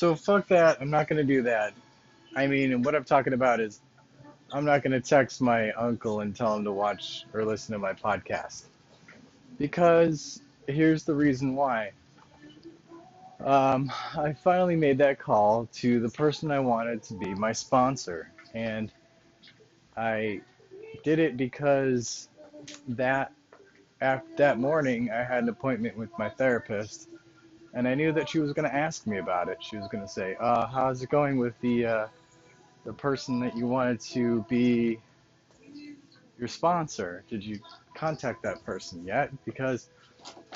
So fuck that. I'm not gonna do that. I mean, what I'm talking about is I'm not gonna text my uncle and tell him to watch or listen to my podcast. Because here's the reason why. Um, I finally made that call to the person I wanted to be my sponsor, and I did it because that that morning I had an appointment with my therapist, and I knew that she was going to ask me about it. She was going to say, uh, "How's it going with the uh, the person that you wanted to be your sponsor? Did you contact that person yet?" Because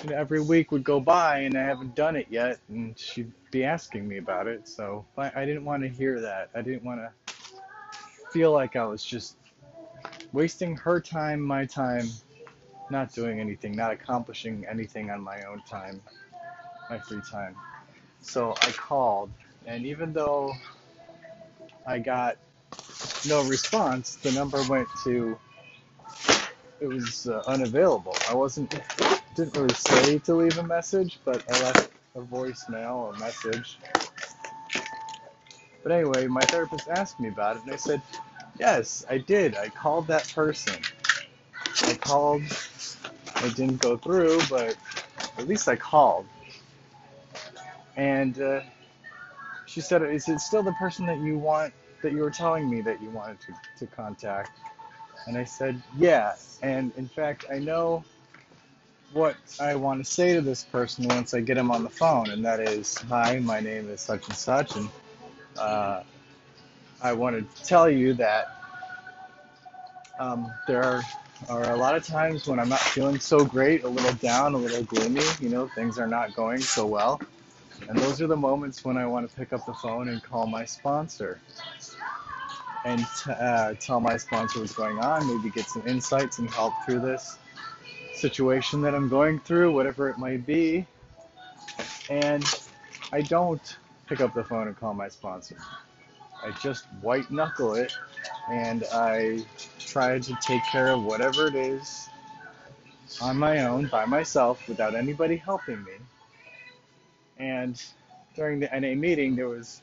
you know, every week would go by and I haven't done it yet, and she'd be asking me about it. So I, I didn't want to hear that. I didn't want to feel like I was just wasting her time, my time, not doing anything, not accomplishing anything on my own time, my free time. So I called, and even though I got no response, the number went to it was uh, unavailable. I wasn't didn't really say to leave a message, but I left a voicemail or message. But anyway, my therapist asked me about it, and I said, yes, I did. I called that person. I called. It didn't go through, but at least I called. And uh, she said, is it still the person that you want, that you were telling me that you wanted to, to contact? And I said, yeah. And in fact, I know what I want to say to this person once I get him on the phone, and that is, hi, my name is such and such, and uh, I wanted to tell you that um, there are, are a lot of times when I'm not feeling so great, a little down, a little gloomy, you know, things are not going so well. And those are the moments when I want to pick up the phone and call my sponsor and t- uh, tell my sponsor what's going on, maybe get some insights and help through this situation that I'm going through, whatever it might be. And I don't pick up the phone and call my sponsor. I just white knuckle it and I try to take care of whatever it is on my own, by myself, without anybody helping me. And during the NA meeting, there was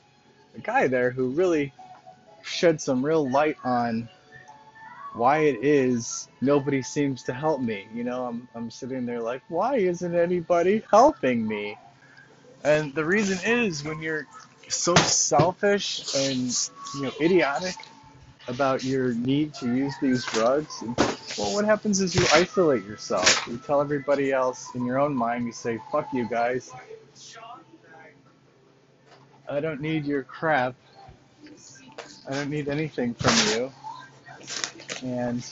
a guy there who really shed some real light on why it is nobody seems to help me. You know, I'm I'm sitting there like, why isn't anybody helping me? And the reason is when you're so selfish and you know idiotic about your need to use these drugs. Well, what happens is you isolate yourself. You tell everybody else in your own mind. You say, "Fuck you guys. I don't need your crap. I don't need anything from you." And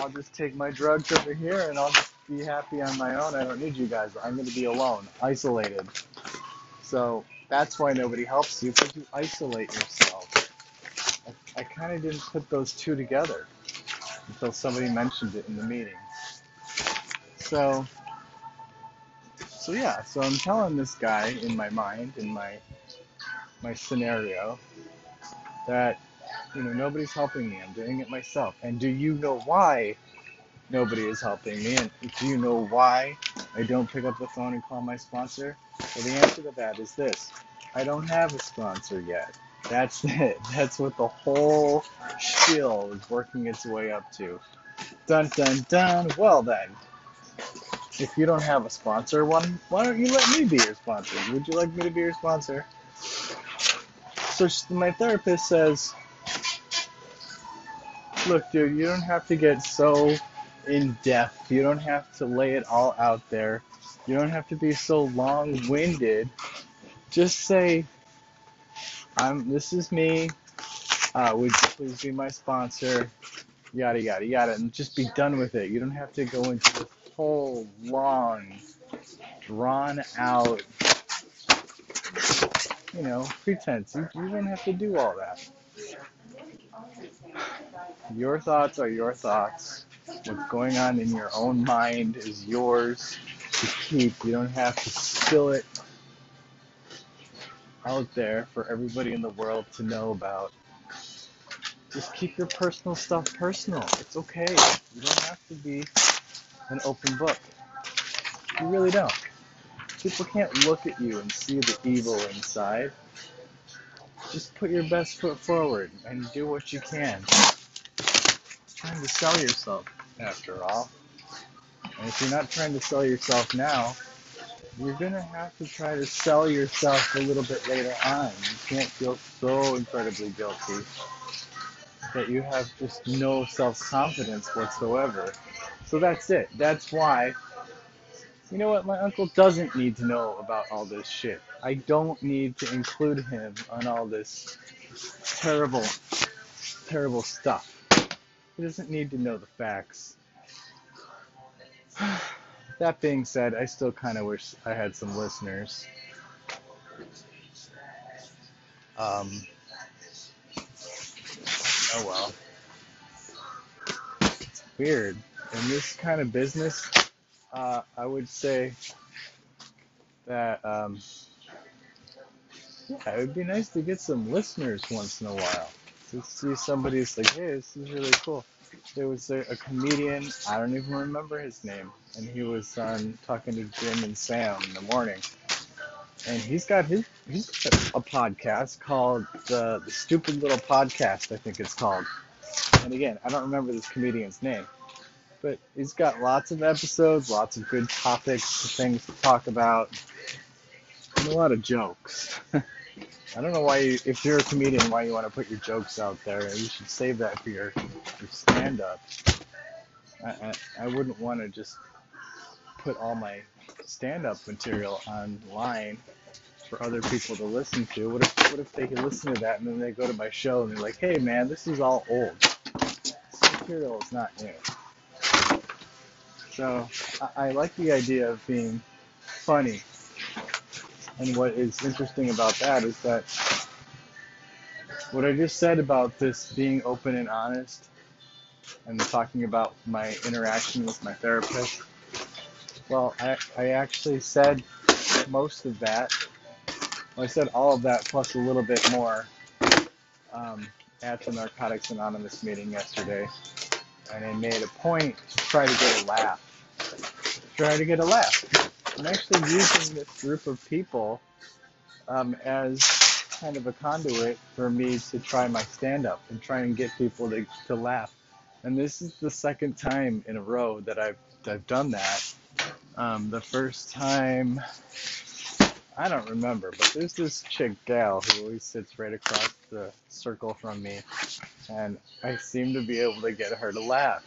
I'll just take my drugs over here and I'll just be happy on my own. I don't need you guys. I'm going to be alone, isolated. So that's why nobody helps you because you isolate yourself. I, I kind of didn't put those two together until somebody mentioned it in the meeting. So, so yeah, so I'm telling this guy in my mind, in my my scenario, that you know nobody's helping me. I'm doing it myself. And do you know why nobody is helping me? And do you know why I don't pick up the phone and call my sponsor? Well, the answer to that is this I don't have a sponsor yet. That's it. That's what the whole spiel is working its way up to. Dun dun dun. Well then, if you don't have a sponsor, why, why don't you let me be your sponsor? Would you like me to be your sponsor? So my therapist says, look, dude, you don't have to get so in depth. You don't have to lay it all out there. You don't have to be so long-winded. Just say, "I'm. This is me. Uh, would you please be my sponsor?" Yada yada yada, and just be done with it. You don't have to go into this whole long, drawn-out, you know, pretense. You, you don't have to do all that. Your thoughts are your thoughts. What's going on in your own mind is yours to keep. You don't have to spill it out there for everybody in the world to know about. Just keep your personal stuff personal. It's okay. You don't have to be an open book. You really don't. people can't look at you and see the evil inside. Just put your best foot forward and do what you can. trying to sell yourself, after all. And if you're not trying to sell yourself now, you're gonna have to try to sell yourself a little bit later on. You can't feel so incredibly guilty that you have just no self confidence whatsoever. So that's it. That's why, you know what, my uncle doesn't need to know about all this shit. I don't need to include him on all this terrible, terrible stuff. He doesn't need to know the facts. that being said, I still kind of wish I had some listeners. Um, oh well. It's weird. In this kind of business, uh, I would say that um, yeah, it would be nice to get some listeners once in a while. To see somebody's like, hey, this is really cool. There was a, a comedian, I don't even remember his name, and he was um, talking to Jim and Sam in the morning. And he's got his he's got a podcast called the the Stupid Little Podcast, I think it's called. And again, I don't remember this comedian's name, but he's got lots of episodes, lots of good topics, things to talk about, and a lot of jokes. I don't know why, you, if you're a comedian, why you want to put your jokes out there. You should save that for your, your stand up. I, I, I wouldn't want to just put all my stand up material online for other people to listen to. What if, what if they can listen to that and then they go to my show and they're like, hey man, this is all old. This material is not new. So I, I like the idea of being funny and what is interesting about that is that what I just said about this being open and honest and talking about my interaction with my therapist, well, I, I actually said most of that. Well, I said all of that plus a little bit more um, at the Narcotics Anonymous meeting yesterday. And I made a point to try to get a laugh. Try to get a laugh. I'm actually using this group of people um, as kind of a conduit for me to try my stand up and try and get people to, to laugh. And this is the second time in a row that I've, I've done that. Um, the first time, I don't remember, but there's this chick gal who always sits right across the circle from me, and I seem to be able to get her to laugh.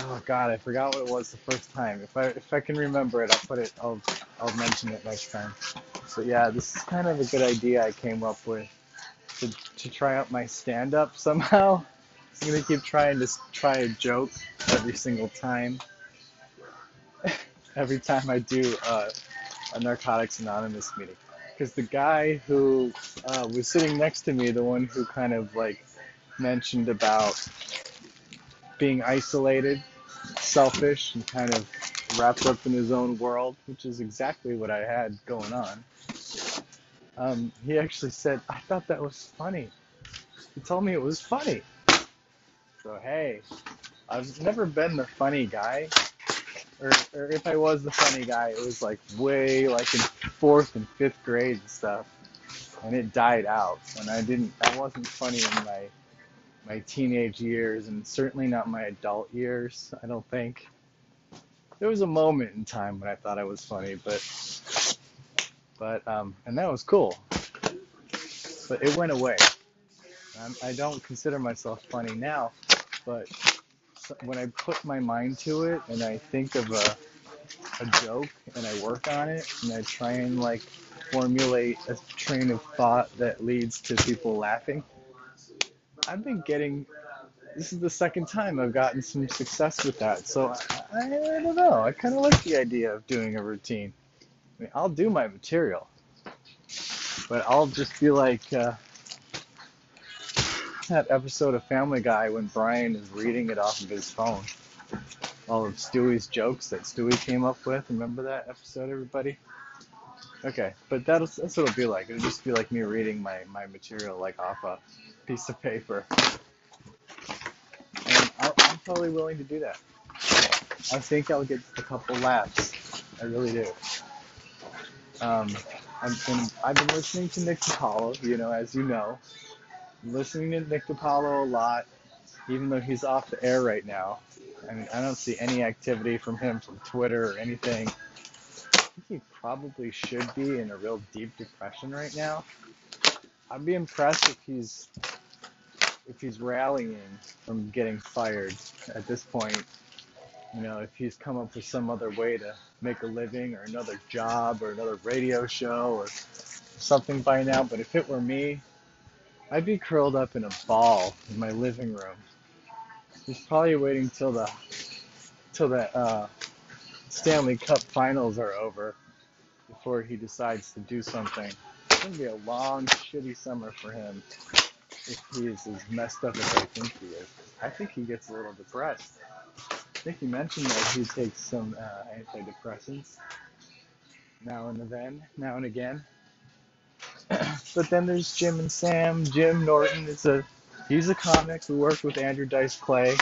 Oh God, I forgot what it was the first time. If I if I can remember it, I'll put it. I'll I'll mention it next time. So yeah, this is kind of a good idea I came up with to to try out my stand up somehow. I'm gonna keep trying to try a joke every single time. every time I do uh, a Narcotics Anonymous meeting, because the guy who uh, was sitting next to me, the one who kind of like mentioned about being isolated, selfish, and kind of wrapped up in his own world, which is exactly what I had going on. Um, he actually said, I thought that was funny. He told me it was funny. So, hey, I've never been the funny guy. Or, or if I was the funny guy, it was like way like in fourth and fifth grade and stuff. And it died out. And I didn't, I wasn't funny in my my teenage years and certainly not my adult years, I don't think. There was a moment in time when I thought I was funny, but but um and that was cool. But it went away. I'm, I don't consider myself funny now, but when I put my mind to it and I think of a a joke and I work on it and I try and like formulate a train of thought that leads to people laughing, I've been getting. This is the second time I've gotten some success with that. So I, I don't know. I kind of like the idea of doing a routine. I mean, I'll do my material, but I'll just be like uh, that episode of Family Guy when Brian is reading it off of his phone. All of Stewie's jokes that Stewie came up with. Remember that episode, everybody? Okay, but that's that's what it'll be like. It'll just be like me reading my my material like off a piece of paper. And i am totally willing to do that. I think I'll get a couple laughs I really do. Um, I'm, I've been listening to Nick DiPaolo, you know, as you know. Listening to Nick DiPaolo a lot, even though he's off the air right now. I mean, I don't see any activity from him from Twitter or anything. I think he probably should be in a real deep depression right now. I'd be impressed if he's if he's rallying from getting fired at this point. You know, if he's come up with some other way to make a living or another job or another radio show or something by now. But if it were me, I'd be curled up in a ball in my living room. He's probably waiting till the till the uh, Stanley Cup Finals are over before he decides to do something. It's gonna be a long, shitty summer for him if he is as messed up as I think he is. I think he gets a little depressed. I think he mentioned that he takes some uh, antidepressants now and then, now and again. But then there's Jim and Sam. Jim Norton is a he's a comic who worked with Andrew Dice Clay,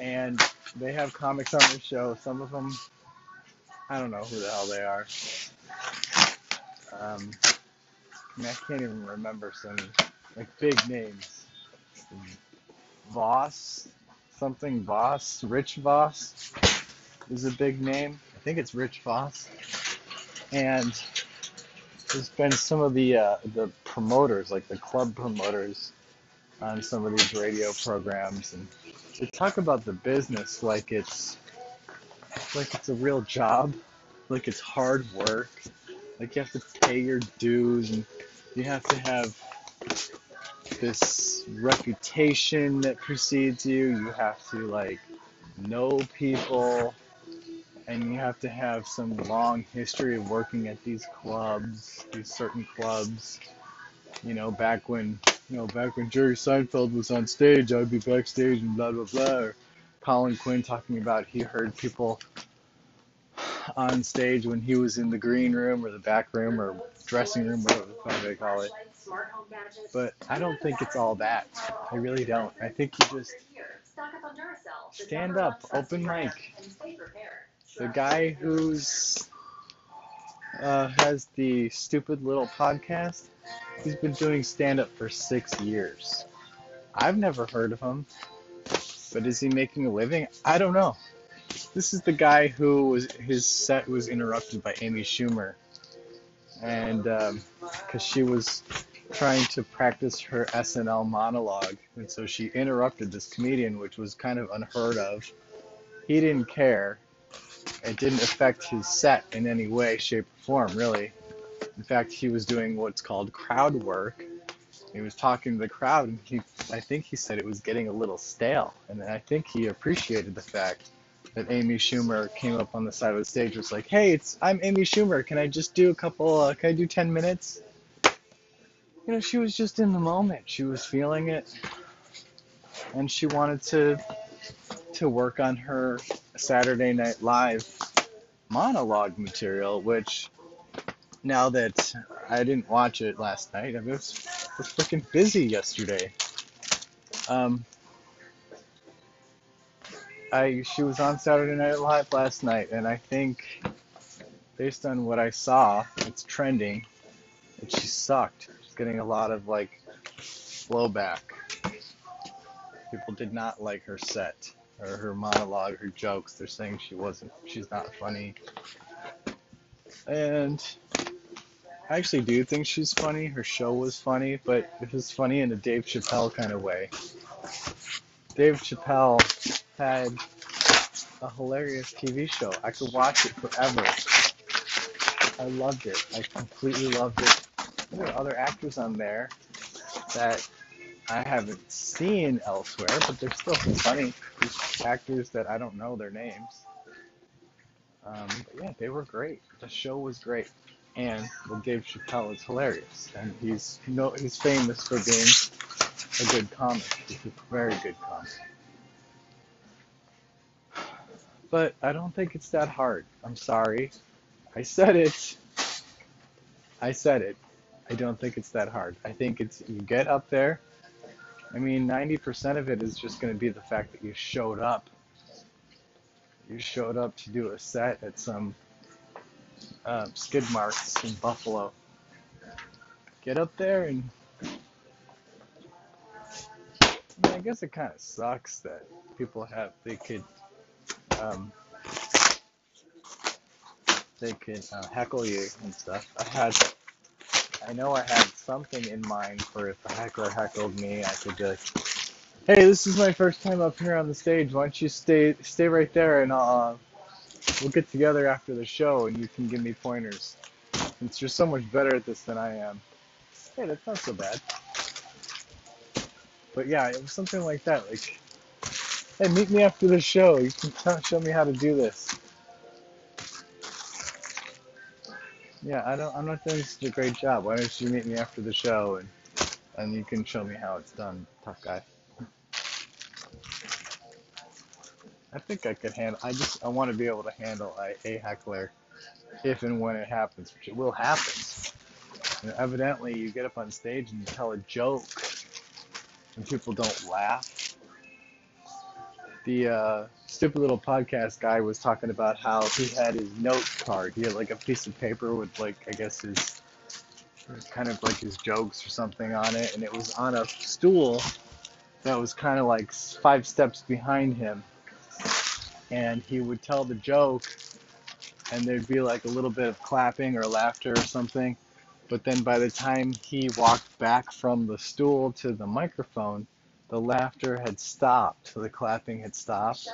and they have comics on their show. Some of them, I don't know who the hell they are. Um, I can't even remember some like big names. Voss, something Voss, Rich Voss is a big name. I think it's Rich Voss. And there's been some of the uh, the promoters, like the club promoters, on some of these radio programs, and they talk about the business like it's like it's a real job, like it's hard work, like you have to pay your dues, and you have to have this reputation that precedes you. You have to like know people and you have to have some long history of working at these clubs, these certain clubs. You know, back when you know, back when Jerry Seinfeld was on stage, I'd be backstage and blah blah blah. Or Colin Quinn talking about he heard people on stage when he was in the green room or the back room or dressing room, whatever the fuck they call it. But I don't think it's all that. I really don't. I think you just stand up, open mic. The guy who's uh, has the stupid little podcast, he's been doing stand up for six years. I've never heard of him, but is he making a living? I don't know. This is the guy who was his set was interrupted by Amy Schumer, and because um, she was trying to practice her SNL monologue, and so she interrupted this comedian, which was kind of unheard of. He didn't care. It didn't affect his set in any way, shape, or form, really. In fact, he was doing what's called crowd work. He was talking to the crowd, and he, I think he said it was getting a little stale. And I think he appreciated the fact that Amy Schumer came up on the side of the stage, was like, "Hey, it's I'm Amy Schumer. Can I just do a couple? Uh, can I do 10 minutes?" you know, she was just in the moment. She was feeling it, and she wanted to to work on her Saturday Night Live monologue material, which now that I didn't watch it last night, I was, was freaking busy yesterday. Um, I she was on Saturday Night Live last night, and I think based on what I saw, it's trending that she sucked She's getting a lot of like blowback. People did not like her set or her monologue, her jokes. They're saying she wasn't, she's not funny. And I actually do think she's funny. Her show was funny, but it was funny in a Dave Chappelle kind of way. Dave Chappelle had a hilarious TV show. I could watch it forever. I loved it. I completely loved it there are other actors on there that I haven't seen elsewhere, but there's still some funny. Actors that I don't know their names. Um, but yeah, they were great. The show was great, and well, Dave Chappelle is hilarious, and he's no he's famous for being a good comic. He's a very good comic. But I don't think it's that hard. I'm sorry. I said it. I said it. I don't think it's that hard. I think it's you get up there. I mean, 90% of it is just going to be the fact that you showed up. You showed up to do a set at some uh, skid marks in Buffalo. Get up there and I, mean, I guess it kind of sucks that people have they could um, they could uh, heckle you and stuff. I had I know I had something in mind for if a heckler heckled me, I could like, "Hey, this is my first time up here on the stage. Why don't you stay stay right there and uh, we'll get together after the show and you can give me pointers. Since you're so much better at this than I am." Hey, that's not so bad. But yeah, it was something like that. Like, hey, meet me after the show. You can show me how to do this. Yeah, I don't. I'm not doing such a great job. Why don't you meet me after the show and and you can show me how it's done, tough guy. I think I could handle. I just I want to be able to handle a, a heckler if and when it happens, which it will happen. And evidently, you get up on stage and you tell a joke, and people don't laugh. The uh, stupid little podcast guy was talking about how he had his note card. He had like a piece of paper with like I guess his kind of like his jokes or something on it, and it was on a stool that was kind of like five steps behind him. And he would tell the joke, and there'd be like a little bit of clapping or laughter or something. But then by the time he walked back from the stool to the microphone, the laughter had stopped, the clapping had stopped.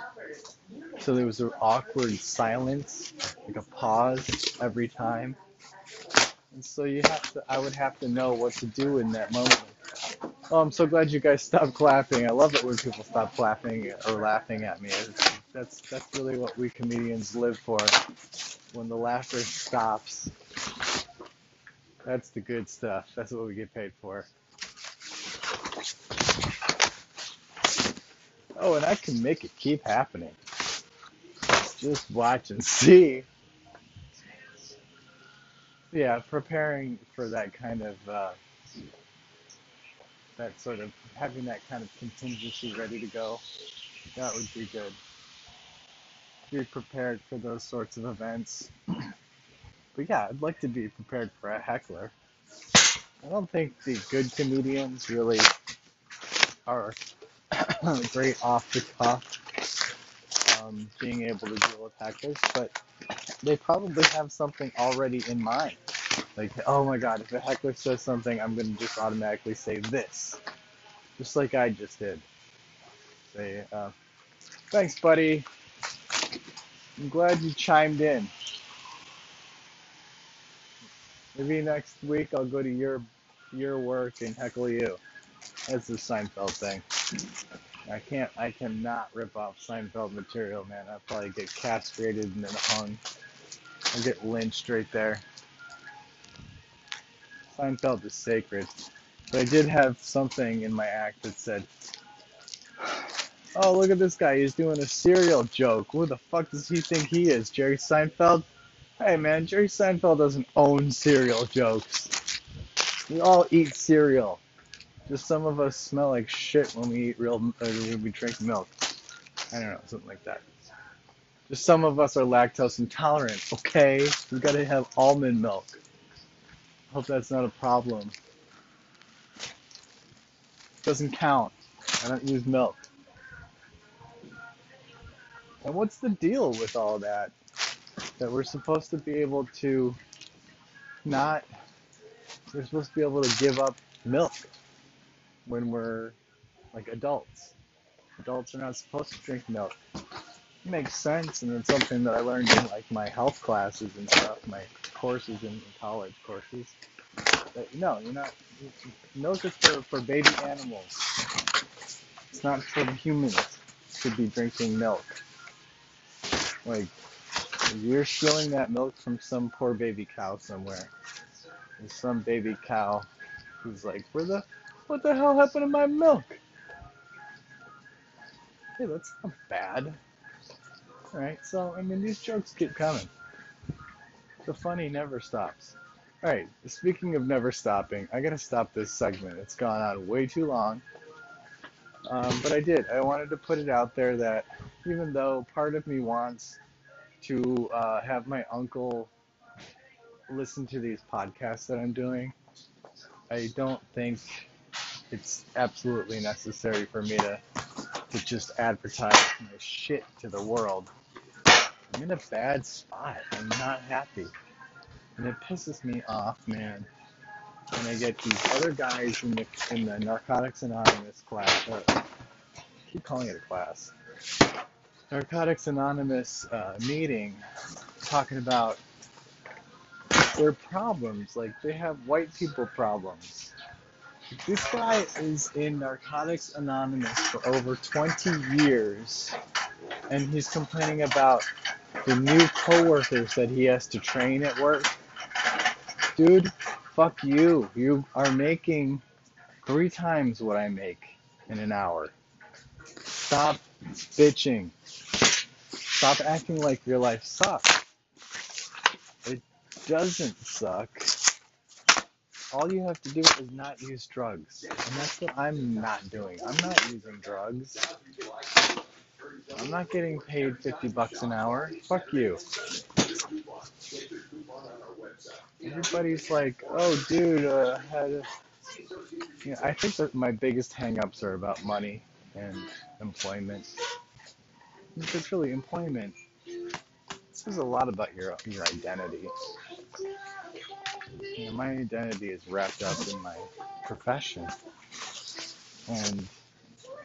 So there was an awkward silence, like a pause every time. And so you have to, I would have to know what to do in that moment. Oh, I'm so glad you guys stopped clapping. I love it when people stop clapping or laughing at me. That's that's really what we comedians live for. When the laughter stops, that's the good stuff. That's what we get paid for. Oh, and I can make it keep happening. Just watch and see. Yeah, preparing for that kind of, uh, that sort of, having that kind of contingency ready to go, that would be good. Be prepared for those sorts of events. But yeah, I'd like to be prepared for a heckler. I don't think the good comedians really are great off the cuff, um, being able to deal with hecklers, but they probably have something already in mind. Like, oh my god, if a heckler says something, I'm going to just automatically say this. Just like I just did. Say, uh, thanks, buddy. I'm glad you chimed in. Maybe next week I'll go to your your work and heckle you. That's the Seinfeld thing. I can't, I cannot rip off Seinfeld material, man. I'll probably get castrated and then hung. I'll get lynched right there. Seinfeld is sacred. But I did have something in my act that said, Oh, look at this guy. He's doing a cereal joke. Who the fuck does he think he is? Jerry Seinfeld? Hey, man, Jerry Seinfeld doesn't own cereal jokes. We all eat cereal. Just some of us smell like shit when we eat real, uh, when we drink milk. I don't know, something like that. Just some of us are lactose intolerant. Okay, we gotta have almond milk. Hope that's not a problem. Doesn't count. I don't use milk. And what's the deal with all that? That we're supposed to be able to not, we're supposed to be able to give up milk when we're like adults. Adults are not supposed to drink milk. It makes sense, and it's something that I learned in like my health classes and stuff, my courses in college courses. That, no, you're not. Milk is for, for baby animals. It's not for humans to be drinking milk. Like, you're stealing that milk from some poor baby cow somewhere. There's some baby cow who's like, where the, what the hell happened to my milk? Hey, that's not bad. Alright, so, I mean, these jokes keep coming. The funny never stops. Alright, speaking of never stopping, I gotta stop this segment. It's gone on way too long. Um, but I did. I wanted to put it out there that even though part of me wants to uh, have my uncle listen to these podcasts that I'm doing, I don't think it's absolutely necessary for me to to just advertise my shit to the world. I'm in a bad spot. I'm not happy. And it pisses me off, man. When I get these other guys in the in the Narcotics Anonymous class. Uh, keep calling it a class. Narcotics Anonymous uh, meeting talking about their problems. Like they have white people problems. This guy is in Narcotics Anonymous for over 20 years, and he's complaining about the new coworkers that he has to train at work. Dude, fuck you. You are making three times what I make in an hour. Stop bitching. Stop acting like your life sucks. It doesn't suck. All you have to do is not use drugs. And that's what I'm not doing. I'm not using drugs. I'm not getting paid 50 bucks an hour. Fuck you. Everybody's like, oh, dude, uh, had a... know, I think that my biggest hangups are about money and employment. It's really employment. This is a lot about your your identity. You know, my identity is wrapped up in my profession, and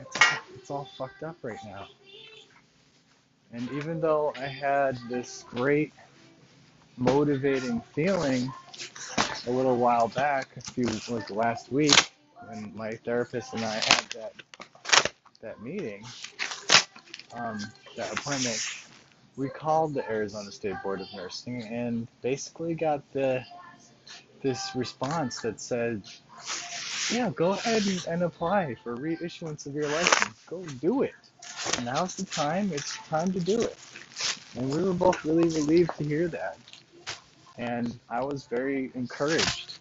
it's all, it's all fucked up right now. And even though I had this great motivating feeling a little while back, a few like last week, when my therapist and I had that that meeting, um, that appointment, we called the Arizona State Board of Nursing and basically got the this response that said, "Yeah, go ahead and, and apply for reissuance of your license. Go do it. Now's the time. It's time to do it." And we were both really relieved to hear that, and I was very encouraged.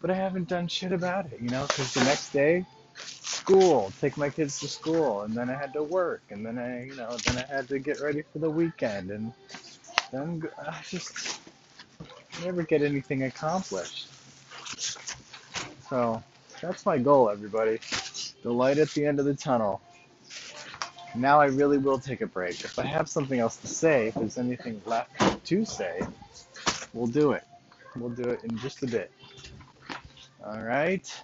But I haven't done shit about it, you know, because the next day school, take my kids to school, and then I had to work, and then I, you know, then I had to get ready for the weekend, and then I just never get anything accomplished. So that's my goal, everybody. The light at the end of the tunnel. Now I really will take a break. If I have something else to say, if there's anything left to say, we'll do it. We'll do it in just a bit. All right.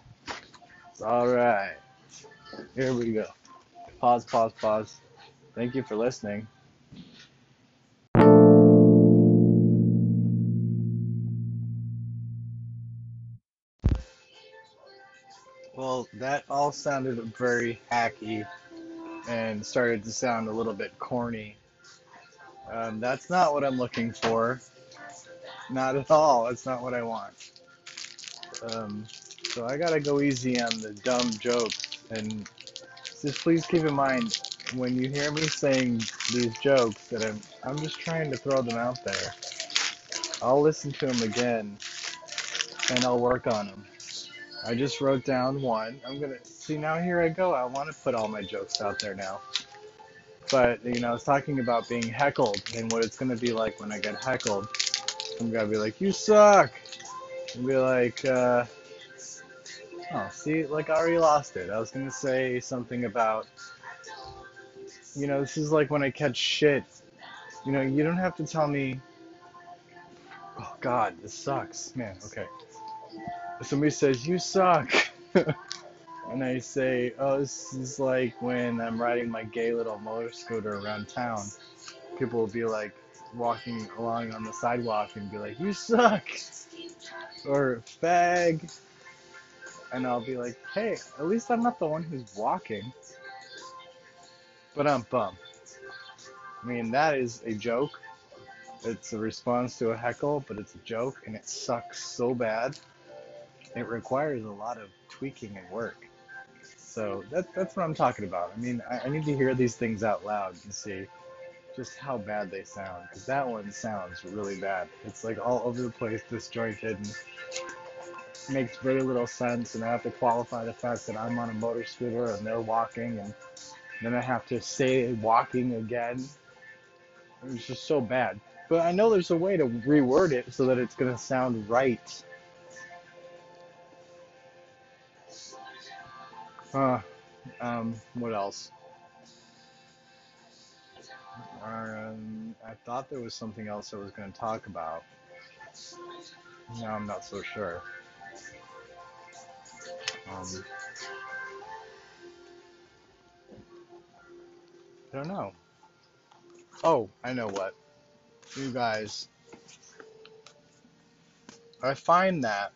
All right. Here we go. Pause, pause, pause. Thank you for listening. That all sounded very hacky and started to sound a little bit corny. Um, that's not what I'm looking for. Not at all. That's not what I want. Um, so I gotta go easy on the dumb jokes and just please keep in mind when you hear me saying these jokes that I'm I'm just trying to throw them out there. I'll listen to them again and I'll work on them. I just wrote down one. I'm gonna see now. Here I go. I want to put all my jokes out there now. But you know, I was talking about being heckled and what it's gonna be like when I get heckled. I'm gonna be like, "You suck," and be like, uh, Oh, see, like I already lost it. I was gonna say something about, you know, this is like when I catch shit. You know, you don't have to tell me. Oh God, this sucks, man. Okay. Somebody says you suck, and I say, oh, this is like when I'm riding my gay little motor scooter around town. People will be like walking along on the sidewalk and be like, you suck, or fag and I'll be like, hey, at least I'm not the one who's walking. But I'm bummed. I mean, that is a joke. It's a response to a heckle, but it's a joke, and it sucks so bad. It requires a lot of tweaking and work. So that, that's what I'm talking about. I mean, I, I need to hear these things out loud and see just how bad they sound. Because that one sounds really bad. It's like all over the place, disjointed, and makes very little sense, and I have to qualify the fact that I'm on a motor scooter and they're walking, and then I have to say walking again. It's just so bad. But I know there's a way to reword it so that it's gonna sound right. Uh, um, what else? Um, I thought there was something else I was going to talk about. Now I'm not so sure. Um, I don't know. Oh, I know what. You guys, I find that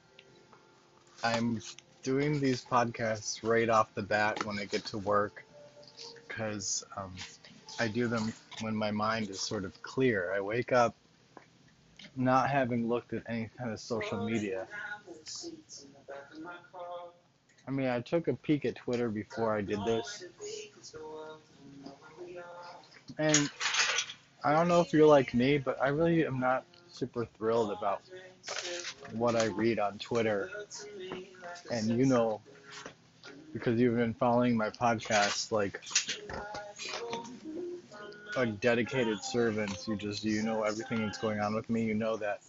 I'm doing these podcasts right off the bat when I get to work because um, I do them when my mind is sort of clear. I wake up not having looked at any kind of social media. I mean, I took a peek at Twitter before I did this. And I don't know if you're like me, but I really am not super thrilled about what I read on Twitter. And you know, because you've been following my podcast, like a dedicated servant. You just you know everything that's going on with me. You know that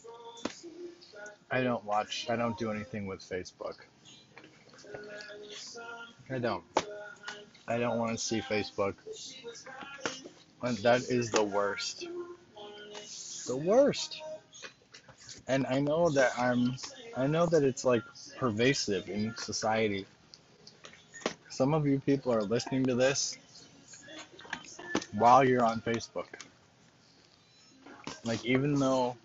I don't watch. I don't do anything with Facebook. I don't. I don't want to see Facebook. And that is the worst. The worst. And I know that I'm. I know that it's like pervasive in society. Some of you people are listening to this while you're on Facebook. Like, even though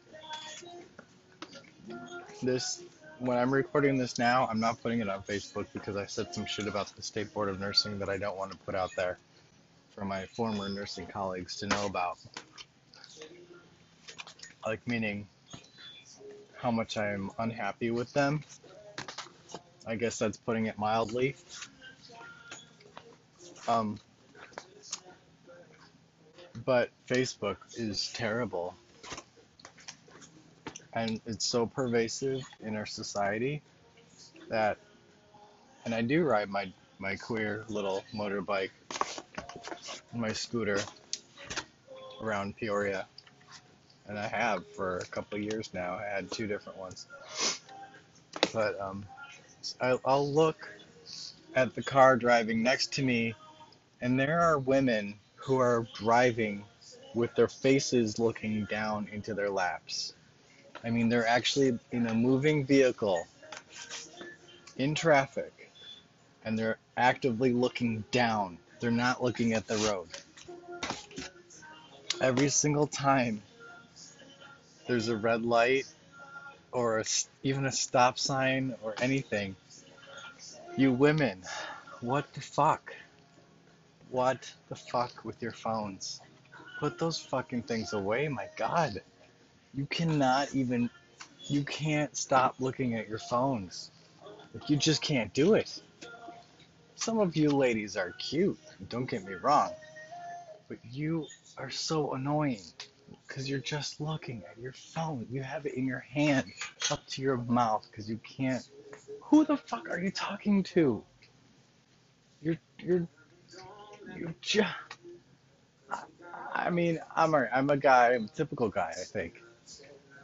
this, when I'm recording this now, I'm not putting it on Facebook because I said some shit about the State Board of Nursing that I don't want to put out there for my former nursing colleagues to know about. Like, meaning how much I'm unhappy with them. I guess that's putting it mildly. Um, but Facebook is terrible. And it's so pervasive in our society that, and I do ride my, my queer little motorbike, my scooter around Peoria. And I have for a couple years now. I had two different ones. But um, I, I'll look at the car driving next to me, and there are women who are driving with their faces looking down into their laps. I mean, they're actually in a moving vehicle in traffic and they're actively looking down. They're not looking at the road. Every single time there's a red light or a, even a stop sign or anything, you women, what the fuck? What the fuck with your phones? Put those fucking things away, my god. You cannot even you can't stop looking at your phones. Like you just can't do it. Some of you ladies are cute, don't get me wrong. But you are so annoying because you're just looking at your phone. You have it in your hand up to your mouth because you can't. Who the fuck are you talking to? You're you're you just. I mean, I'm a, I'm a guy, I'm a typical guy, I think.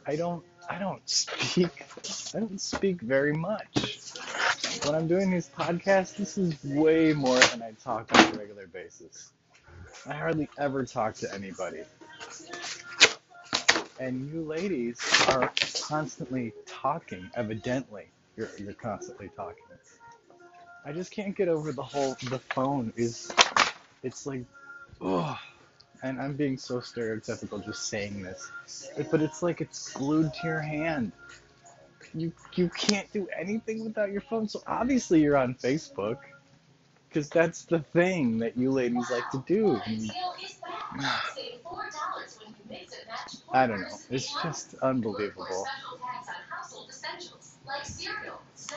I don't, I don't speak, I don't speak very much. When I'm doing these podcasts, this is way more than I talk on a regular basis. I hardly ever talk to anybody. And you ladies are constantly talking, evidently. You're, you're constantly talking. I just can't get over the whole, the phone is it's like, oh, and I'm being so stereotypical just saying this, but it's like it's glued to your hand. You you can't do anything without your phone. So obviously you're on Facebook, because that's the thing that you ladies like to do. I don't know. It's just unbelievable.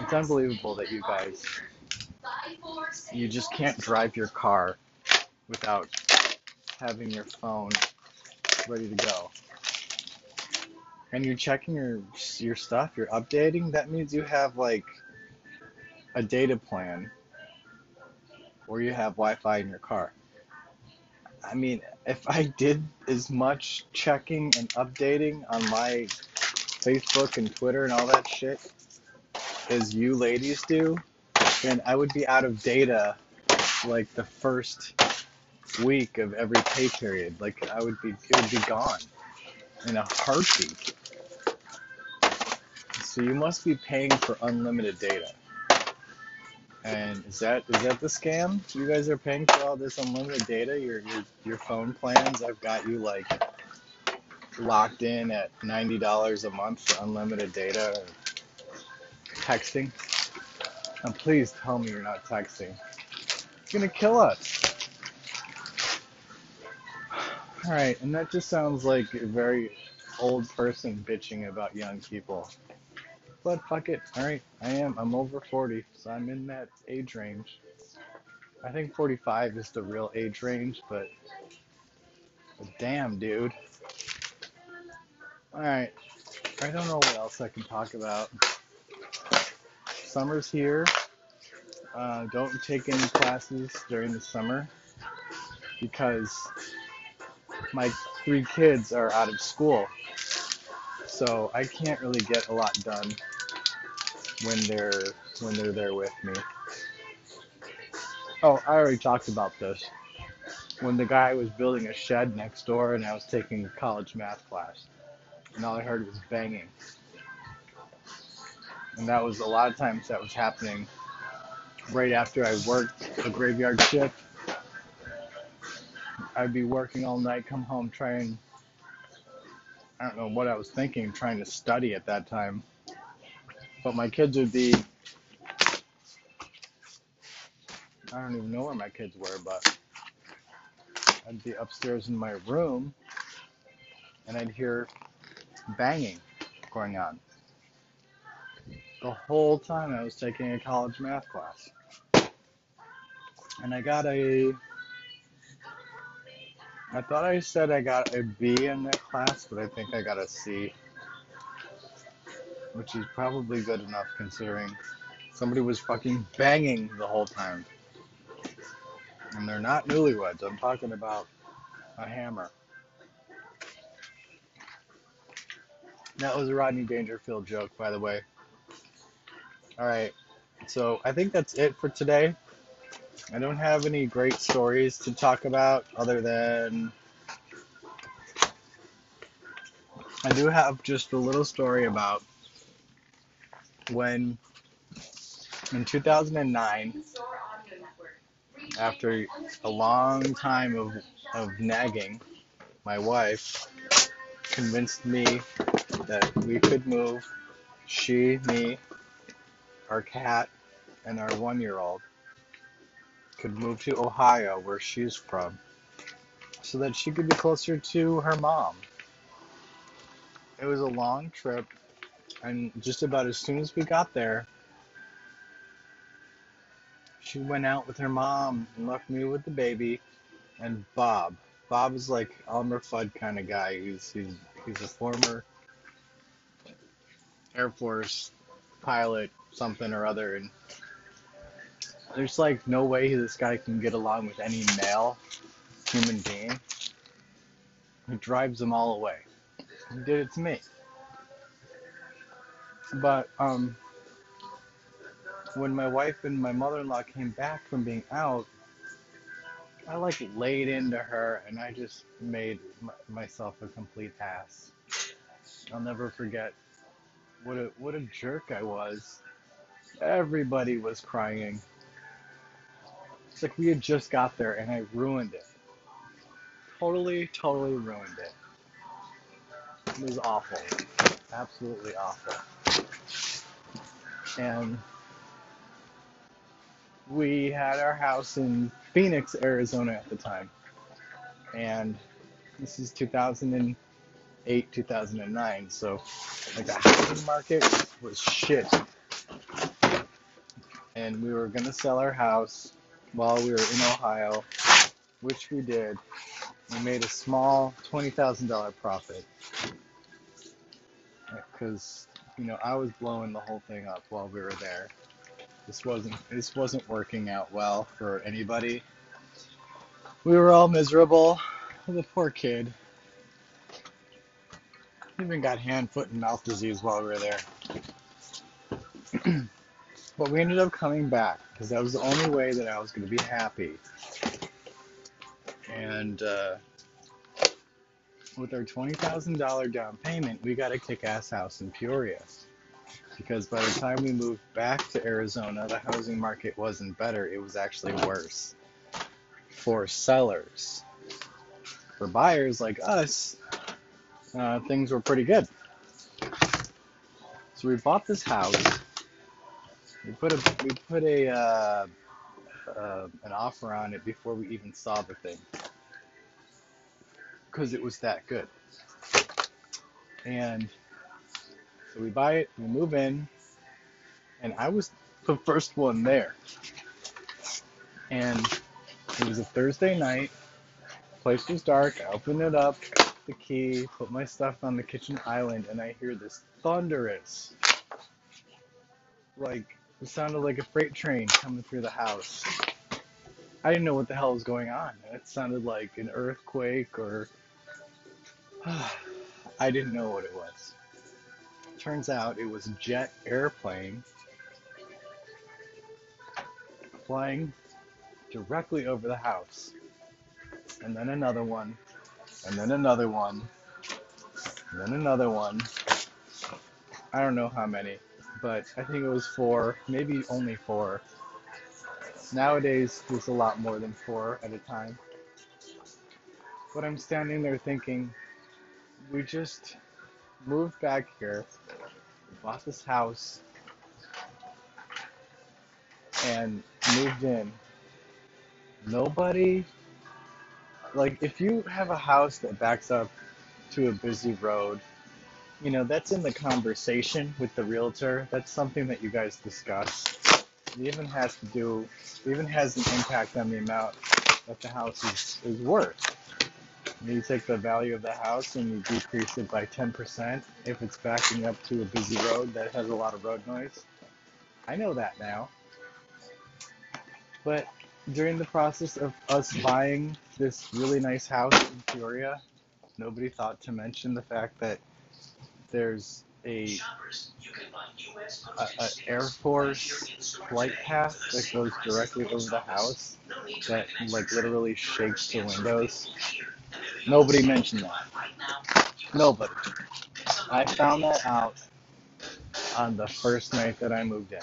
It's unbelievable that you guys you just can't drive your car without having your phone ready to go. And you're checking your your stuff, you're updating, that means you have like a data plan or you have Wi-Fi in your car. I mean, if I did as much checking and updating on my Facebook and Twitter and all that shit as you ladies do, then I would be out of data like the first week of every pay period. Like I would be, it would be gone in a heartbeat. So you must be paying for unlimited data. And is that is that the scam? You guys are paying for all this unlimited data, your your, your phone plans. I've got you like locked in at ninety dollars a month for unlimited data, texting. And please tell me you're not texting. It's gonna kill us. All right, and that just sounds like a very old person bitching about young people. But fuck it. All right, I am. I'm over 40, so I'm in that age range. I think 45 is the real age range, but, but damn, dude. All right, I don't know what else I can talk about. Summer's here. Uh, don't take any classes during the summer because my three kids are out of school. So I can't really get a lot done when they're when they're there with me. Oh, I already talked about this. When the guy was building a shed next door and I was taking a college math class. And all I heard was banging. And that was a lot of times that was happening right after I worked a graveyard shift. I'd be working all night, come home, trying I don't know what I was thinking, trying to study at that time. But my kids would be I don't even know where my kids were, but I'd be upstairs in my room and I'd hear banging going on. The whole time I was taking a college math class. And I got a I thought I said I got a B in that class, but I think I got a C, which is probably good enough considering somebody was fucking banging the whole time. And they're not newlyweds. I'm talking about a hammer. That was a Rodney Dangerfield joke, by the way. All right. So I think that's it for today. I don't have any great stories to talk about other than I do have just a little story about when in 2009 after a long time of, of nagging my wife convinced me that we could move she me our cat and our one year old could move to Ohio, where she's from, so that she could be closer to her mom. It was a long trip, and just about as soon as we got there, she went out with her mom and left me with the baby and Bob. Bob is like Elmer Fudd kind of guy. He's he's he's a former Air Force pilot, something or other, and there's like no way this guy can get along with any male human being. He drives them all away. He did it to me. But um, when my wife and my mother-in-law came back from being out, I like laid into her and I just made m- myself a complete ass. I'll never forget what a what a jerk I was. Everybody was crying. It's like we had just got there and I ruined it. Totally, totally ruined it. It was awful. Absolutely awful. And we had our house in Phoenix, Arizona at the time. And this is 2008, 2009. So, like, the housing market was shit. And we were going to sell our house while we were in Ohio, which we did. We made a small $20,000 profit because, you know, I was blowing the whole thing up while we were there. This wasn't this wasn't working out well for anybody. We were all miserable, the poor kid. Even got hand, foot, and mouth disease while we were there. but we ended up coming back because that was the only way that I was going to be happy. And uh, with our $20,000 down payment, we got a kick ass house in Peoria. Because by the time we moved back to Arizona, the housing market wasn't better, it was actually worse for sellers. For buyers like us, uh, things were pretty good. So we bought this house. We put a we put a uh, uh, an offer on it before we even saw the thing because it was that good. And so we buy it, we move in, and I was the first one there. And it was a Thursday night. Place was dark. I opened it up, the key, put my stuff on the kitchen island, and I hear this thunderous, like it sounded like a freight train coming through the house. I didn't know what the hell was going on. It sounded like an earthquake or I didn't know what it was. Turns out it was a jet airplane flying directly over the house. And then another one, and then another one, and then another one. I don't know how many, but I think it was four, maybe only four. Nowadays, there's a lot more than four at a time. But I'm standing there thinking, we just moved back here, bought this house, and moved in. Nobody, like, if you have a house that backs up to a busy road, you know, that's in the conversation with the realtor. That's something that you guys discuss. It even has to do, it even has an impact on the amount that the house is, is worth. You take the value of the house and you decrease it by 10% if it's backing up to a busy road that has a lot of road noise. I know that now. But during the process of us buying this really nice house in Peoria, nobody thought to mention the fact that there's a, a, a Air Force flight path that goes directly over the house that like literally shakes the windows Nobody mentioned that. Nobody. I found that out on the first night that I moved in.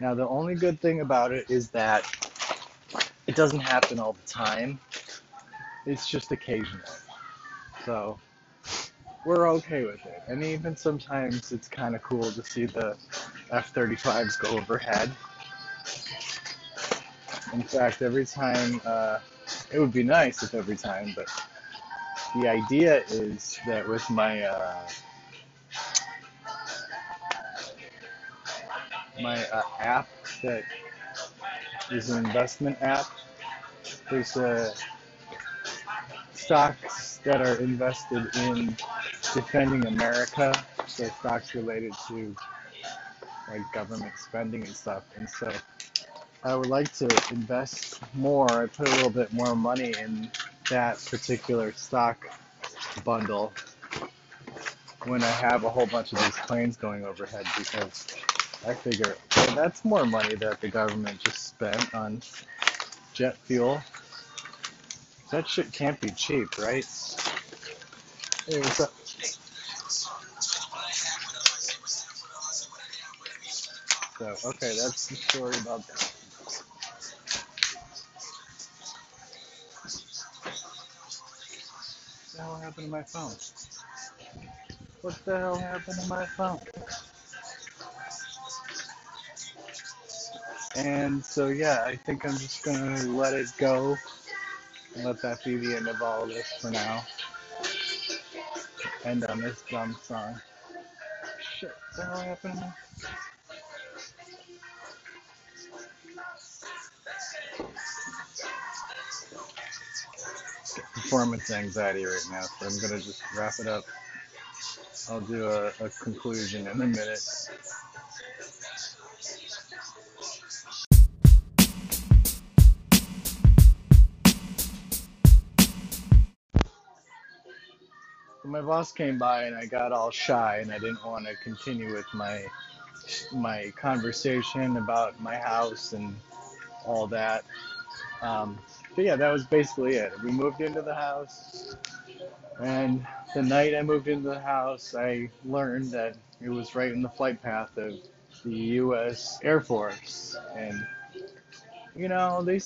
Now, the only good thing about it is that it doesn't happen all the time, it's just occasional. So, we're okay with it. And even sometimes it's kind of cool to see the F 35s go overhead. In fact, every time uh, it would be nice if every time, but the idea is that with my uh, my uh, app that is an investment app, there's uh, stocks that are invested in defending America, so stocks related to like government spending and stuff, and so I would like to invest more. I put a little bit more money in that particular stock bundle when I have a whole bunch of these planes going overhead because I figure well, that's more money that the government just spent on jet fuel. That shit can't be cheap, right? Hey, what's up? So, okay, that's the story about that. Happened to my phone? What the hell happened to my phone? And so, yeah, I think I'm just gonna let it go and let that be the end of all of this for now. End on this dumb song. Shit, what the hell happened to my performance anxiety right now, so I'm gonna just wrap it up. I'll do a, a conclusion in a minute. my boss came by and I got all shy and I didn't want to continue with my my conversation about my house and all that. Um, but yeah, that was basically it. We moved into the house, and the night I moved into the house, I learned that it was right in the flight path of the U.S. Air Force, and you know, they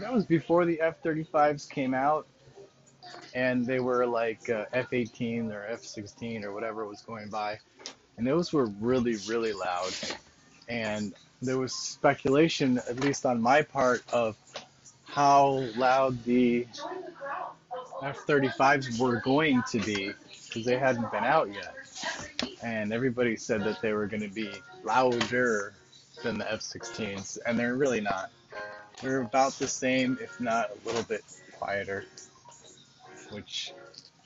that was before the F-35s came out, and they were like uh, F-18 or F-16 or whatever was going by, and those were really, really loud, and there was speculation, at least on my part, of how loud the F-35s were going to be because they hadn't been out yet, and everybody said that they were going to be louder than the F-16s, and they're really not. They're about the same, if not a little bit quieter, which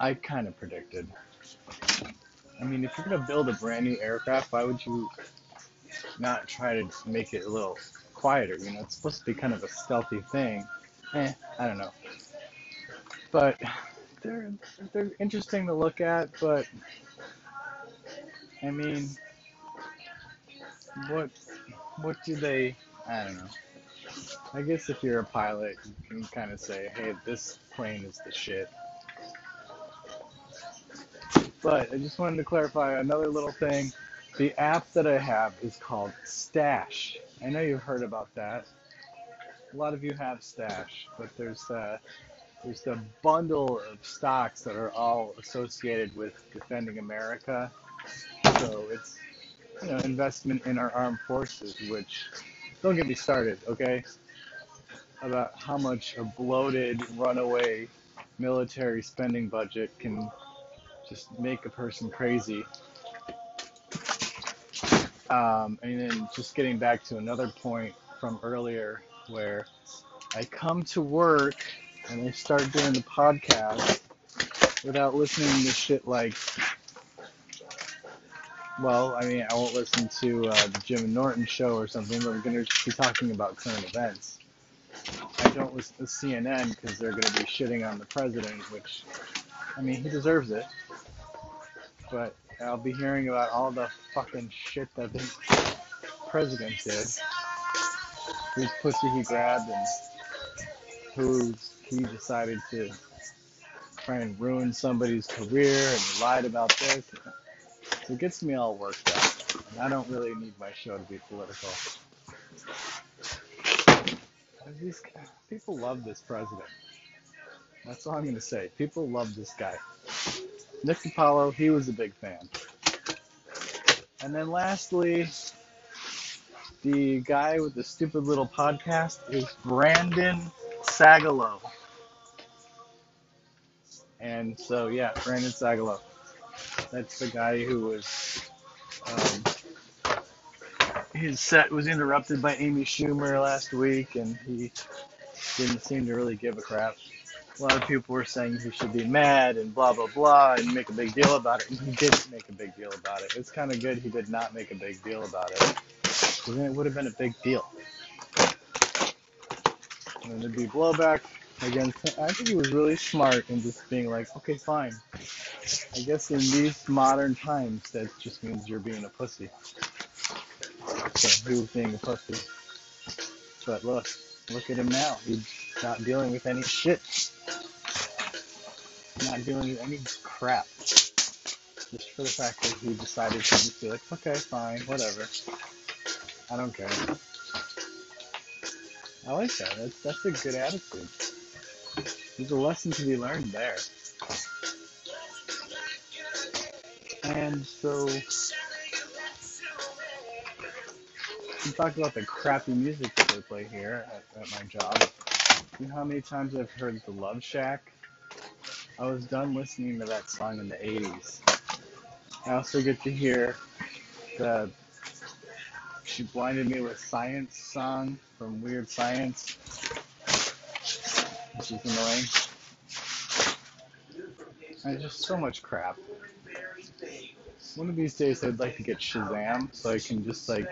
I kind of predicted. I mean, if you're gonna build a brand new aircraft, why would you not try to make it a little quieter? You know, it's supposed to be kind of a stealthy thing. Eh, I don't know. But they're they're interesting to look at, but I mean, what what do they? I don't know. I guess if you're a pilot, you can kind of say, hey, this plane is the shit. But I just wanted to clarify another little thing. The app that I have is called Stash. I know you've heard about that. A lot of you have Stash, but there's uh, there's a bundle of stocks that are all associated with defending America. So it's you know investment in our armed forces, which don't get me started, okay? About how much a bloated, runaway military spending budget can just make a person crazy. Um, and then just getting back to another point from earlier where I come to work and I start doing the podcast without listening to shit like, well, I mean, I won't listen to uh, the Jim Norton show or something, but we're going to be talking about current events. I don't listen to CNN because they're going to be shitting on the president, which, I mean, he deserves it but I'll be hearing about all the fucking shit that the president did. Whose pussy he grabbed and who he decided to try and ruin somebody's career and lied about this. So it gets me all worked up. And I don't really need my show to be political. These people love this president. That's all I'm gonna say. People love this guy. Nick DiPaolo, he was a big fan. And then lastly, the guy with the stupid little podcast is Brandon Sagalow. And so, yeah, Brandon Sagalow. That's the guy who was. Um, his set was interrupted by Amy Schumer last week, and he didn't seem to really give a crap a lot of people were saying he should be mad and blah blah blah and make a big deal about it, and he didn't make a big deal about it. It's kind of good he did not make a big deal about it, then it would have been a big deal. And there'd be blowback against him. I think he was really smart in just being like, okay, fine. I guess in these modern times, that just means you're being a pussy. So he was being a pussy. But look, look at him now. He's not dealing with any shit not dealing with any crap. Just for the fact that he decided to just be like, okay, fine, whatever. I don't care. I like that. That's, that's a good attitude. There's a lesson to be learned there. And so, we talked about the crappy music that they play here at, at my job. You know how many times I've heard the Love Shack I was done listening to that song in the 80s. I also get to hear the She Blinded Me with Science song from Weird Science, which is annoying. And just so much crap. One of these days I'd like to get Shazam so I can just like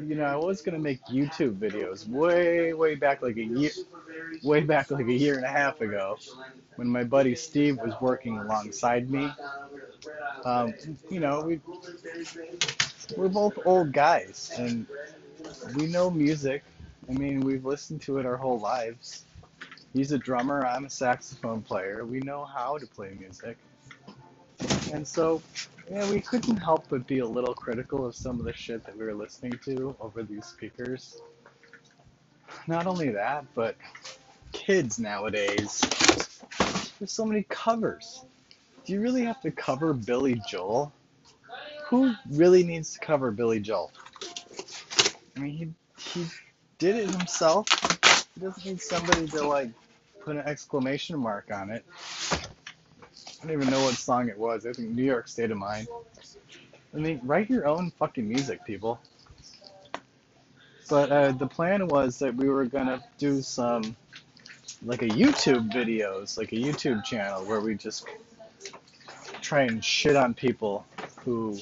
you know, I was gonna make YouTube videos way, way back like a year, way back like a year and a half ago. when my buddy Steve was working alongside me. Um, you know, we we're both old guys and we know music. I mean, we've listened to it our whole lives. He's a drummer, I'm a saxophone player. We know how to play music. And so, yeah, we couldn't help but be a little critical of some of the shit that we were listening to over these speakers. Not only that, but kids nowadays, there's so many covers. Do you really have to cover Billy Joel? Who really needs to cover Billy Joel? I mean, he, he did it himself. He doesn't need somebody to, like, put an exclamation mark on it. I don't even know what song it was. I think New York State of Mind. I mean, write your own fucking music, people. But uh, the plan was that we were gonna do some, like a YouTube videos, like a YouTube channel where we just try and shit on people who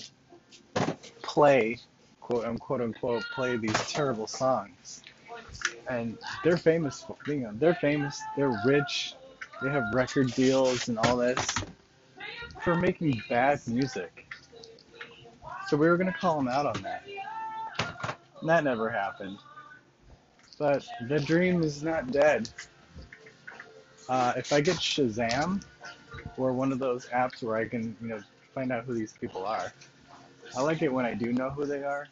play, quote unquote unquote, play these terrible songs. And they're famous for, you know, they're famous, they're rich, they have record deals and all this for making bad music. So we were gonna call them out on that. And that never happened. But the dream is not dead. Uh, if I get Shazam or one of those apps where I can, you know, find out who these people are, I like it when I do know who they are.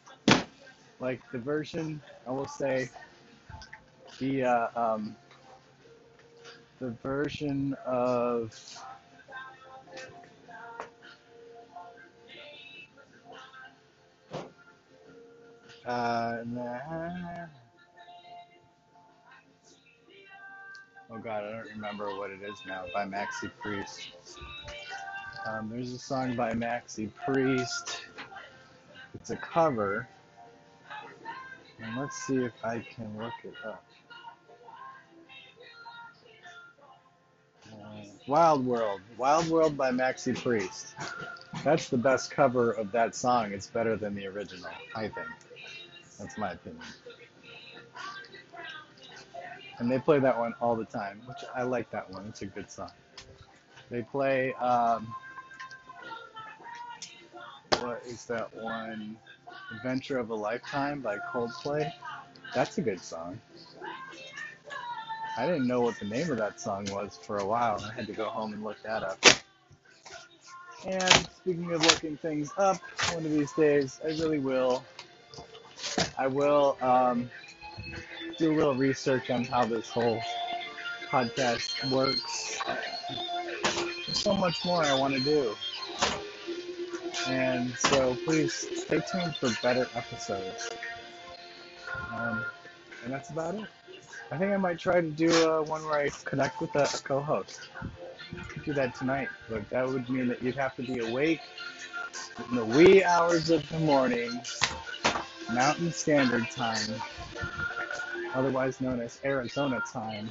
Like the version, I will say, the uh, um, the version of uh, nah. Oh god, I don't remember what it is now by Maxi Priest. Um, there's a song by Maxi Priest. It's a cover. And let's see if I can look it up. Uh, Wild World. Wild World by Maxi Priest. That's the best cover of that song. It's better than the original, I think. That's my opinion. And they play that one all the time, which I like that one. It's a good song. They play, um, what is that one? Adventure of a Lifetime by Coldplay. That's a good song. I didn't know what the name of that song was for a while. I had to go home and look that up. And speaking of looking things up, one of these days I really will. I will um, do a little research on how this whole podcast works. There's so much more I want to do. And so please stay tuned for better episodes. Um, and that's about it. I think I might try to do uh, one where I connect with a co-host. Do that tonight, but that would mean that you'd have to be awake in the wee hours of the morning, Mountain Standard Time, otherwise known as Arizona time.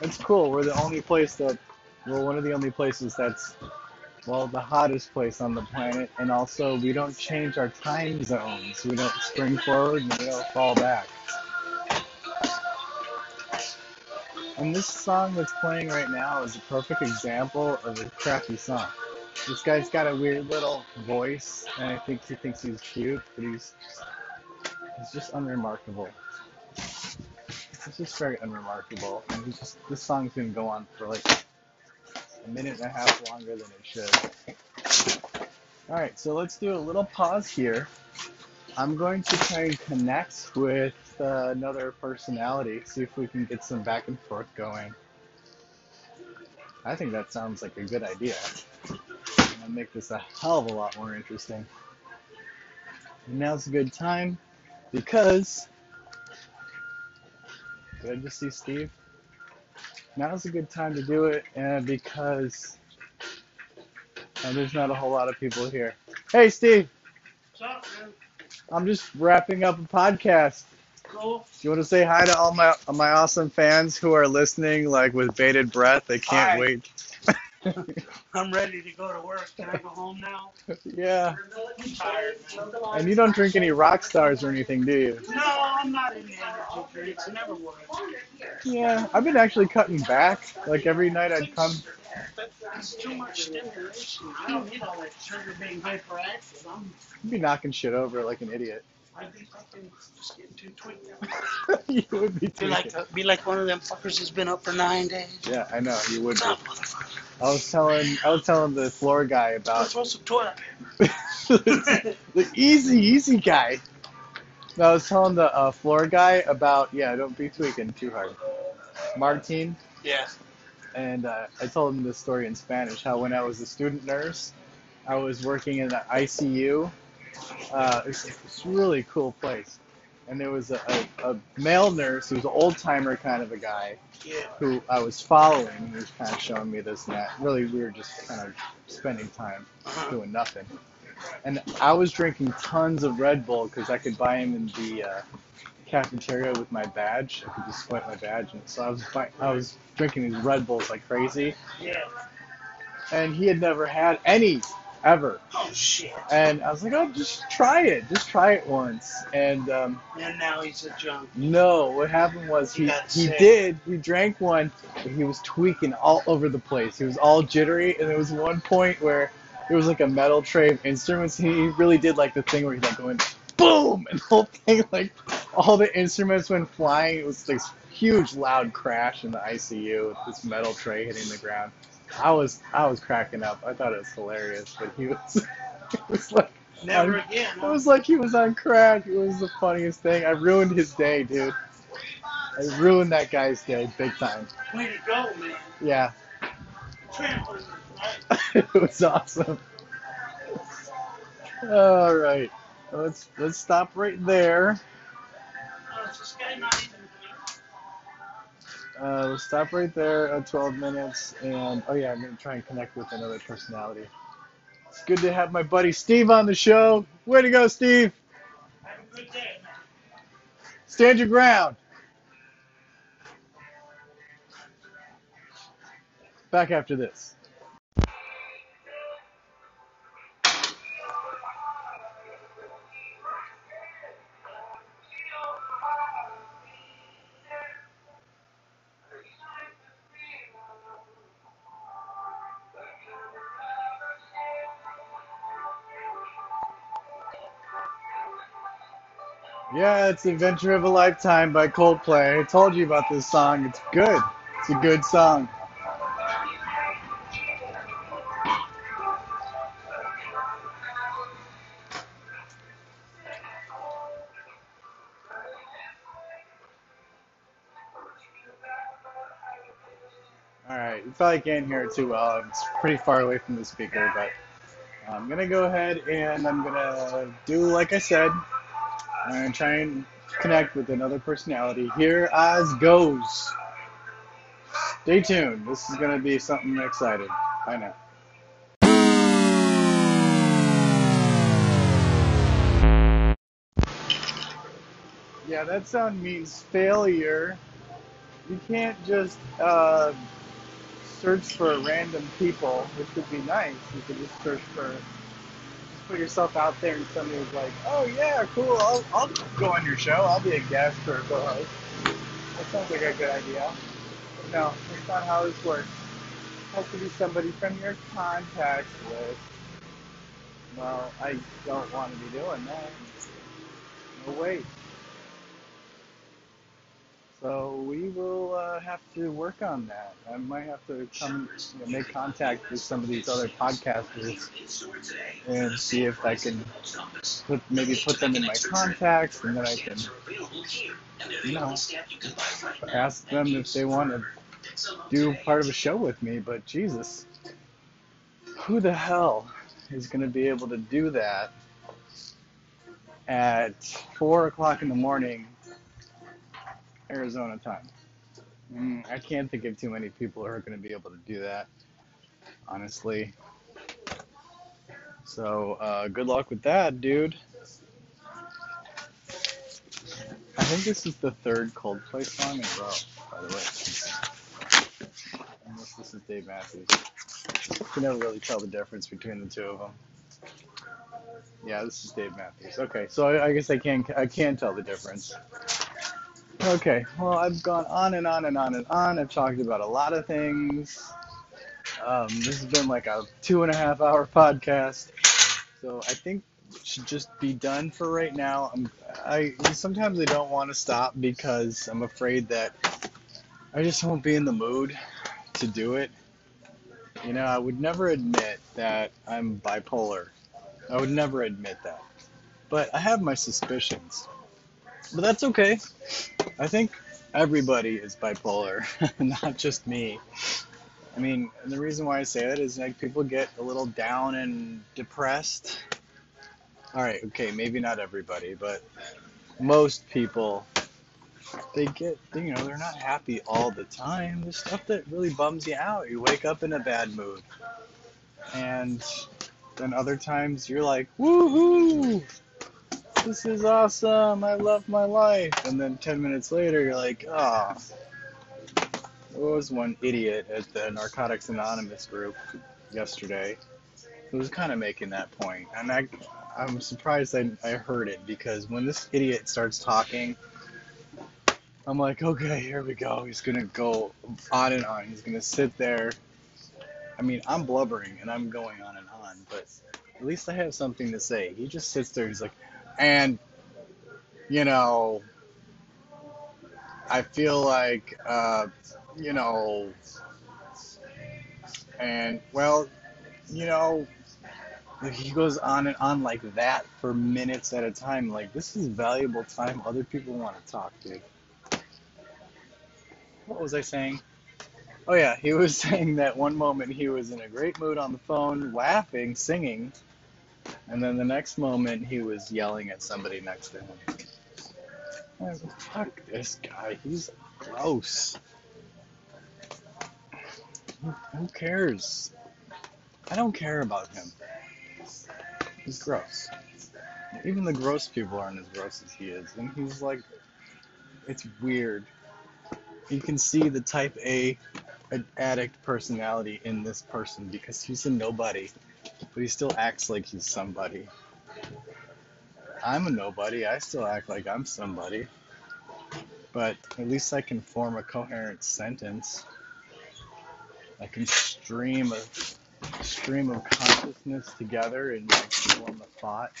It's cool. We're the only place that, we're one of the only places that's, well, the hottest place on the planet, and also we don't change our time zones. We don't spring forward and we don't fall back. And this song that's playing right now is a perfect example of a crappy song. This guy's got a weird little voice, and I think he thinks he's cute, but he's he's just unremarkable. It's just very unremarkable, and just this song's gonna go on for like a minute and a half longer than it should. All right, so let's do a little pause here. I'm going to try and connect with uh, another personality, see if we can get some back and forth going. I think that sounds like a good idea. I'll make this a hell of a lot more interesting. Now's a good time because. Did I just see Steve? Now's a good time to do it, and because uh, there's not a whole lot of people here. Hey, Steve. What's up, man? I'm just wrapping up a podcast. Cool. You want to say hi to all my my awesome fans who are listening, like with bated breath? They can't Hi. wait. I'm ready to go to work. Can I go home now? yeah. I'm tired, man. And you don't drink any Rockstars or anything, do you? No, I'm not into energy drinks. Never was. Yeah, I've been actually cutting back. Like every night I'd come. But it's too much stimulation. I don't need all that sugar being hyperactive. I'm, I'd be knocking shit over like an idiot. I'd be fucking just getting too tweaked. you would be Be too. like, be like one of them fuckers who's been up for nine days. Yeah, I know you would What's be. up, motherfucker? I was telling I was telling the floor guy Let's about some toilet the easy easy guy. No, I was telling the uh, floor guy about yeah, don't be tweaking too hard. Martin, Yeah. and uh, I told him this story in Spanish. How when I was a student nurse, I was working in the ICU. Uh, it's it's a really cool place, and there was a, a, a male nurse who was an old timer kind of a guy who I was following. He was kind of showing me this and that. Really, we were just kind of spending time Uh-huh. doing nothing. And I was drinking tons of Red Bull because I could buy him in the uh, cafeteria with my badge. I could just swipe my badge, and so I was buy- I was drinking these Red Bulls like crazy. Yeah. And he had never had any ever. Oh shit. And I was like, oh, just try it, just try it once. And um, And now he's a junk. no, what happened was He he he did. He drank one, but he was tweaking all over the place. He was all jittery, and there was one point where there was like a metal tray of instruments. He really did like the thing where he's like going boom, and the whole thing like all the instruments went flying. It was this huge loud crash in the ICU with this metal tray hitting the ground. I was I was cracking up. I thought it was hilarious, but he was it was like Never I'm- again. it was like he was on crack. It was the funniest thing. I ruined his day, dude. I ruined that guy's day big time. Way to go, man. Yeah, it was awesome. All right, let's let's stop right there. Oh, Uh, let's stop right there at 12 minutes. And oh yeah, I'm gonna try and connect with another personality. It's good to have my buddy Steve on the show. Way to go, Steve! Have a good day. Stand your ground. Back after this. It's Adventure of a Lifetime by Coldplay. I told you about this song. It's good. It's a good song. Alright, you probably can't hear it too well. It's pretty far away from the speaker, but I'm gonna go ahead and I'm gonna do like I said. I'm gonna try and connect with another personality. Here as goes. Stay tuned. This is gonna be something exciting. Bye now. Yeah, that sound means failure. You can't just uh, search for random people, which would be nice. You could just search for, put yourself out there, and somebody's like, "Oh yeah, cool. I'll, I'll go on your show. I'll be a guest or a co-host." That sounds like a good idea. But no, that's not how this works. It has to be somebody from your contact list. Well, I don't want to be doing that. No way. So we will uh, have to work on that. I might have to come, you know, make contact with some of these other podcasters and see if I can put maybe put them in my contacts, and then I can, you know, ask them if they want to do part of a show with me. But Jesus, who the hell is going to be able to do that at four o'clock in the morning? Arizona time. Mm, I can't think of too many people who are going to be able to do that, honestly. So, uh, good luck with that, dude. I think this is the third Coldplay song in a row, by the way. Unless this is Dave Matthews. You can never really tell the difference between the two of them. Yeah, this is Dave Matthews. Okay, so I, I guess I can I can tell the difference. Okay, well I've gone on and on and on and on. I've talked about a lot of things. Um, this has been like a two and a half hour podcast, so I think should just be done for right now. I'm, I sometimes I don't want to stop because I'm afraid that I just won't be in the mood to do it. You know, I would never admit that I'm bipolar. I would never admit that. But I have my suspicions. But that's okay. I think everybody is bipolar, not just me. I mean, and the reason why I say that is like people get a little down and depressed. All right, okay, maybe not everybody, but most people they get you know they're not happy all the time. the stuff that really bums you out. You wake up in a bad mood, and then other times you're like, woohoo! This is awesome. I love my life. And then 10 minutes later, you're like, ah. Oh. There was one idiot at the Narcotics Anonymous group yesterday who was kind of making that point. And I, I'm surprised I, I heard it because when this idiot starts talking, I'm like, okay, here we go. He's going to go on and on. He's going to sit there. I mean, I'm blubbering and I'm going on and on, but at least I have something to say. He just sits there. He's like, and, you know, I feel like, uh, you know, and, well, you know, he goes on and on like that for minutes at a time. Like, this is valuable time. Other people want to talk, dude. What was I saying? Oh, yeah, he was saying that one moment he was in a great mood on the phone, laughing, singing, and then the next moment, he was yelling at somebody next to him. Fuck this guy. He's gross. Who cares? I don't care about him. He's gross. Even the gross people aren't as gross as he is. And he's like, it's weird. You can see the type A addict personality in this person because he's a nobody but he still acts like he's somebody. I'm a nobody. I still act like I'm somebody. But at least I can form a coherent sentence. I can stream a stream of consciousness together and like form a thought.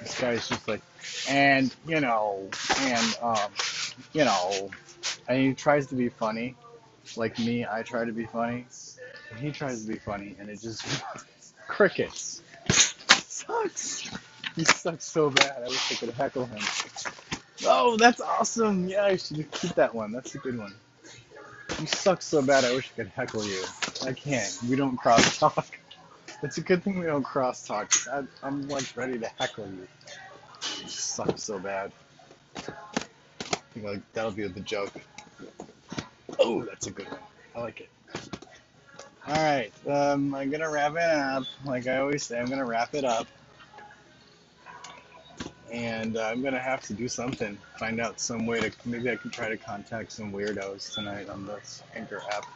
This guy's just like, and you know, and um, you know, and he tries to be funny, like me. I try to be funny, he tries to be funny, and it just crickets. sucks. He sucks so bad. I wish I could heckle him. Oh, that's awesome. Yeah, I should keep that one. That's a good one. You suck so bad. I wish I could heckle you. I can't. We don't cross talk. It's a good thing we don't cross talk. I, I'm like ready to heckle you. You suck so bad. I think like that'll be the joke. Oh, that's a good one. I like it. All right, um, I'm gonna wrap it up. Like I always say, I'm gonna wrap it up, and uh, I'm gonna have to do something. Find out some way to maybe I can try to contact some weirdos tonight on this Anchor app.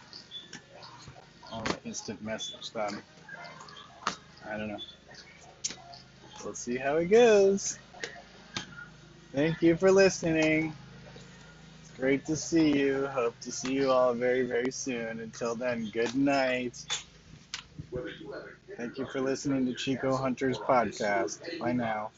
I'll instant message them. I don't know. We'll see how it goes. Thank you for listening. Great to see you. Hope to see you all very, very soon. Until then, good night. Thank you for listening to Chico Hunter's podcast. Bye now.